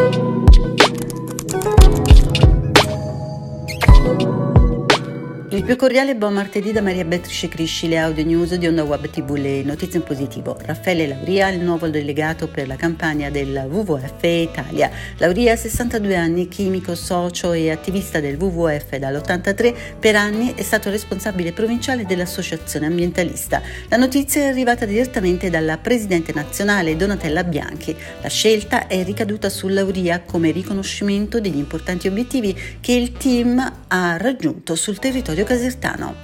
thank you. Il più cordiale buon martedì da Maria Beatrice Crisci, le audio news di Onda Web TV, le notizie in positivo. Raffaele Lauria, il nuovo delegato per la campagna del WWF Italia. Lauria, 62 anni, chimico, socio e attivista del WWF dall'83, per anni è stato responsabile provinciale dell'associazione ambientalista. La notizia è arrivata direttamente dalla presidente nazionale Donatella Bianchi. La scelta è ricaduta su Lauria come riconoscimento degli importanti obiettivi che il team ha raggiunto sul territorio Claudio Casertano.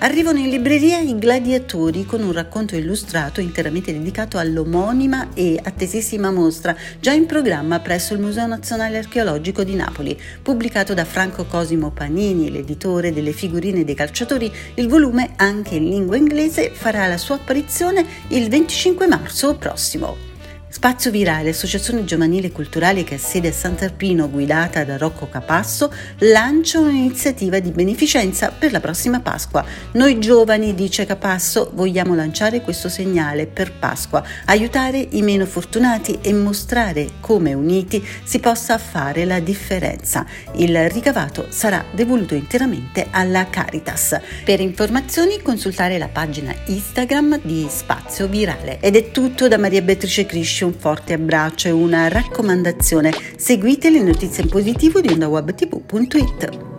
Arrivano in libreria i Gladiatori con un racconto illustrato interamente dedicato all'omonima e attesissima mostra già in programma presso il Museo Nazionale Archeologico di Napoli. Pubblicato da Franco Cosimo Panini, l'editore delle figurine dei calciatori, il volume, anche in lingua inglese, farà la sua apparizione il 25 marzo prossimo. Spazio Virale, associazione giovanile culturale che ha sede a Sant'Arpino guidata da Rocco Capasso, lancia un'iniziativa di beneficenza per la prossima Pasqua. Noi giovani, dice Capasso, vogliamo lanciare questo segnale per Pasqua, aiutare i meno fortunati e mostrare come uniti si possa fare la differenza. Il ricavato sarà devoluto interamente alla Caritas. Per informazioni consultare la pagina Instagram di Spazio Virale. Ed è tutto da Maria Beatrice Criscio un forte abbraccio e una raccomandazione. Seguite le notizie in positivo di ondawebtv.it.